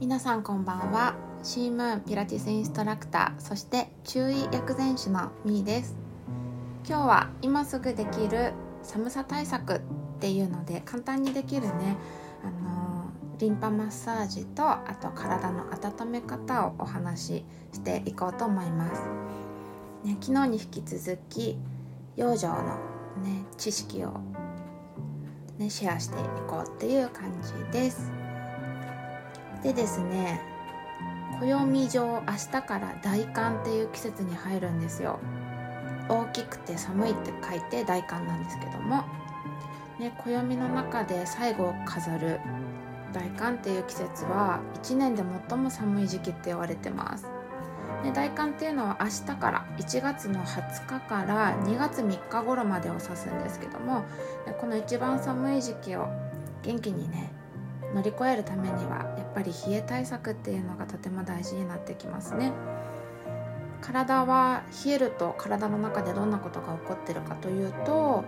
皆さんこんばんは。シームーンピラティスインストラクターそして注意薬膳師のみーです。今日は今すぐできる寒さ対策っていうので簡単にできるねあのリンパマッサージとあと体の温め方をお話ししていこうと思います、ね、昨日に引き続き養生のね知識をねシェアしていこうっていう感じです。でですね暦上明日から大寒っていう季節に入るんですよ。大きくて寒いって書いて大寒なんですけども、ね、暦の中で最後を飾る大寒っていう季節は1年で最も寒い時期って言われてます。で大寒っていうのは明日から1月の20日から2月3日頃までを指すんですけどもこの一番寒い時期を元気にね乗り越えるためにはやっぱり冷え対策っていうのがとても大事になってきますね。体は冷えると体の中でどんなことが起こってるかというと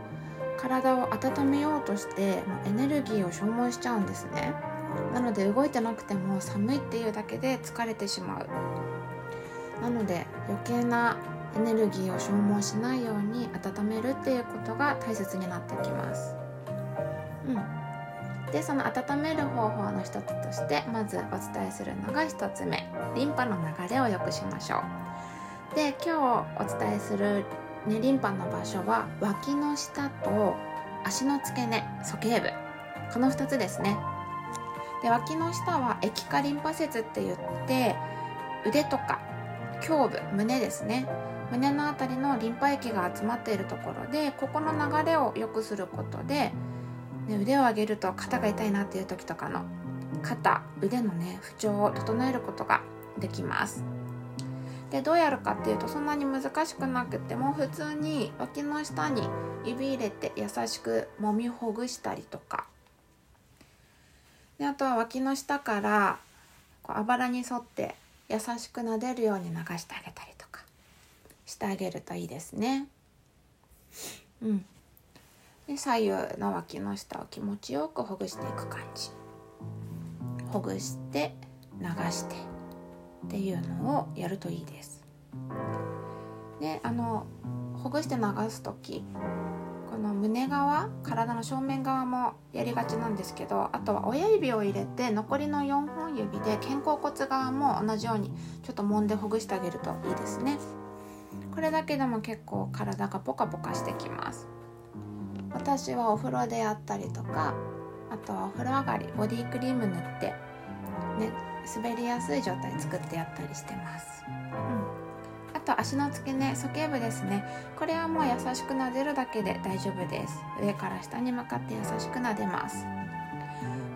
体を温めようとしてエネルギーを消耗しちゃうんですね。なので動いてなくても寒いっていうだけで疲れてしまう。なので余計なエネルギーを消耗しないように温めるっていうことが大切になってきます。うん。でその温める方法の一つとしてまずお伝えするのが1つ目。リンパの流れを良くしましょう。で今日お伝えする、ね、リンパの場所は脇の下と足の付け根鼠径部。この2つですね。で脇の下は液化リンパ節って言って腕とか胸部胸ですね。胸の辺りのリンパ液が集まっているところでここの流れを良くすることでで腕を上げると肩が痛いなっていう時とかの肩腕のね不調を整えることができます。でどうやるかっていうとそんなに難しくなくても普通に脇の下に指入れて優しく揉みほぐしたりとか。であとは脇の下からこうあばらに沿って優しく撫でるように流してあげたりとかしてあげるといいですね。うん。で左右の脇の下を気持ちよくほぐしていく感じ。ほぐして流してっていうのをやるといいです。であのほぐして流す時この胸側体の正面側もやりがちなんですけどあとは親指を入れて残りの4本指で肩甲骨側も同じようにちょっと揉んでほぐしてあげるといいですね。これだけでも結構体がポカポカしてきます。私はお風呂でやったりとかあとはお風呂上がりボディクリーム塗って、ね、滑りやすい状態作ってやったりしてます、うん、あと足の付け根鼠径部ですね。これはもう優しく撫でるだけで大丈夫です。上から下に向かって優しく撫でます。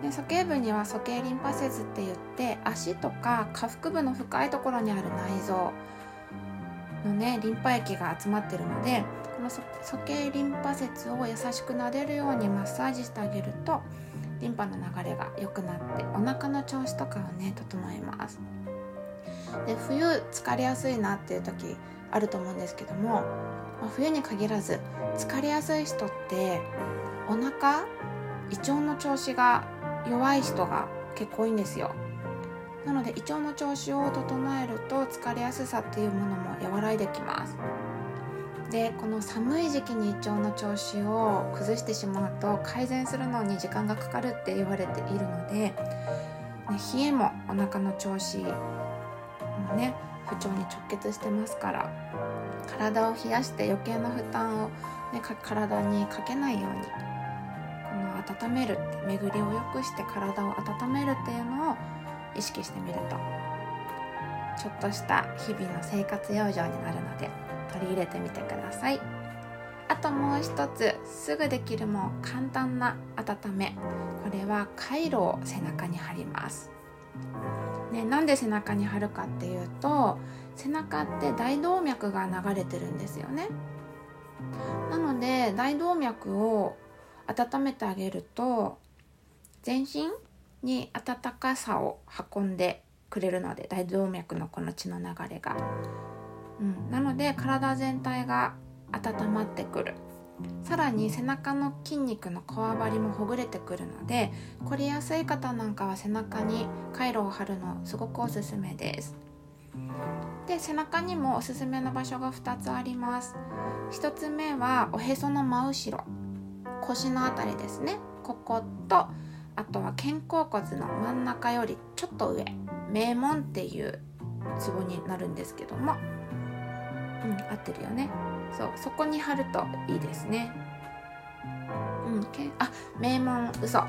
で鼠径部には鼠径リンパ節って言って足とか下腹部の深いところにある内臓のねリンパ液が集まってるので鼠径リンパ節を優しく撫でるようにマッサージしてあげるとリンパの流れが良くなってお腹の調子とかをね整えます。で冬疲れやすいなっていう時あると思うんですけども、まあ、冬に限らず疲れやすい人ってお腹胃腸の調子が弱い人が結構多いんですよ。なので胃腸の調子を整えると疲れやすさっていうものも和らいできます。でこの寒い時期に胃腸の調子を崩してしまうと改善するのに時間がかかるって言われているので、ね、冷えもお腹の調子のね不調に直結してますから体を冷やして余計な負担を、ね、体にかけないようにこの温めるって巡りを良くして体を温めるっていうのを意識してみるとちょっとした日々の生活養生になるので取り入れてみてください。あともう一つすぐできるも簡単な温め。これはカイロを背中に貼ります。ね、なんで背中に貼るかっていうと背中って大動脈が流れてるんですよね。なので大動脈を温めてあげると全身に温かさを運んでくれるので大動脈のこの血の流れが、うん、なので体全体が温まってくる。さらに背中の筋肉のこわばりもほぐれてくるので凝りやすい方なんかは背中にカイロを貼るのすごくおすすめです。で背中にもおすすめの場所が2つあります。1つ目はおへその真後ろ。腰の辺りですね。こことあとは肩甲骨の真ん中よりちょっと上。名門っていうツボになるんですけども。うん合ってるよね。そうそこに貼るといいですね。うんけあ名門嘘。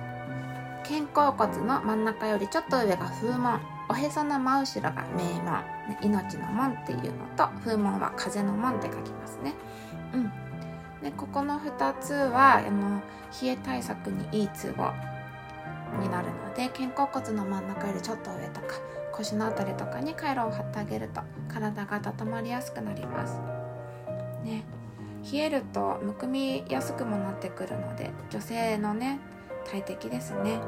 肩甲骨の真ん中よりちょっと上が風門。おへその真後ろが名門。命の門っていうのと風門は風の門って書きますね。うん。でここの2つはあの冷え対策にいいツボ。になるので肩甲骨の真ん中よりちょっと上とか腰の辺りとかに回路を貼ってあげると体が温まりやすくなります。ね。冷えるとむくみやすくもなってくるので女性のね大敵ですね。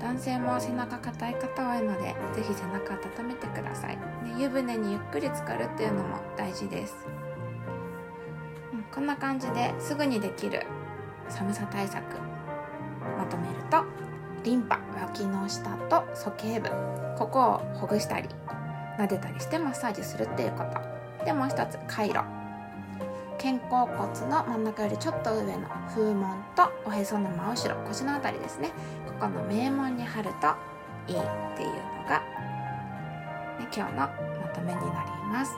男性も背中硬い方多いので是非背中温めてください、ね、湯船にゆっくり浸かるっていうのも大事です、うん、こんな感じですぐにできる寒さ対策まとめる。リンパ脇の下と鼠径部。ここをほぐしたり撫でたりしてマッサージするっていうこと。でもう一つ回路。肩甲骨の真ん中よりちょっと上の風門とおへその真後ろ腰の辺りですね。ここの名門に貼るといいっていうのが、ね、今日のまとめになります。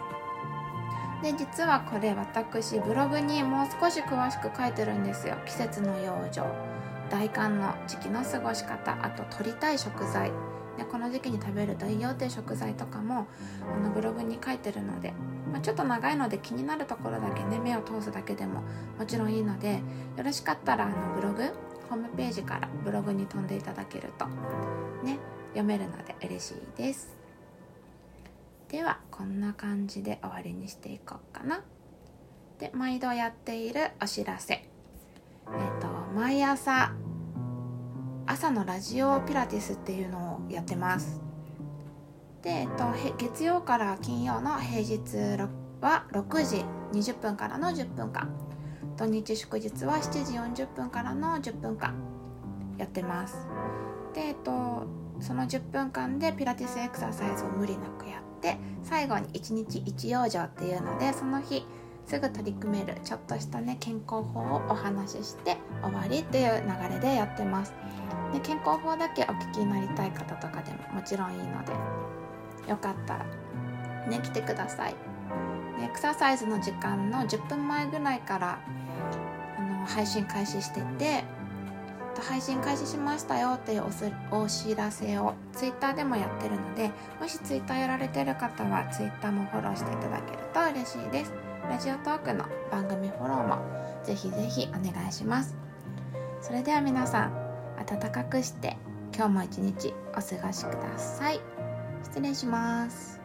で実はこれ私ブログにもう少し詳しく書いてるんですよ。季節の養生。大寒の時期の過ごし方あと取りたい食材。でこの時期に食べるといいよっていう食材とかもあのブログに書いてるので、まあ、ちょっと長いので気になるところだけね目を通すだけでももちろんいいのでよろしかったらあのブログホームページからブログに飛んでいただけるとね読めるので嬉しいです。ではこんな感じで終わりにしていこうかな。で毎度やっているお知らせ。えっ、ー、と毎朝朝のラジオピラティスっていうのをやってます。で、えっと、月曜から金曜の平日は6時20分からの10分間。土日祝日は7時40分からの10分間やってます。で、えっと、その10分間でピラティスエクササイズを無理なくやって最後に1日1養生っていうのでその日すぐ取り組めるちょっとしたね健康法をお話しして終わりっていう流れでやってます。で健康法だけお聞きになりたい方とかでももちろんいいのでよかったらね来てください。でエクササイズの時間の10分前ぐらいからあの配信開始してて配信開始しましたよっていうお知らせを Twitter でもやってるのでもし Twitter やられてる方は Twitter もフォローしていただけると嬉しいです。ラジオトークの番組フォローもぜひぜひお願いします。それでは皆さん暖かくして今日も一日お過ごしください。失礼します。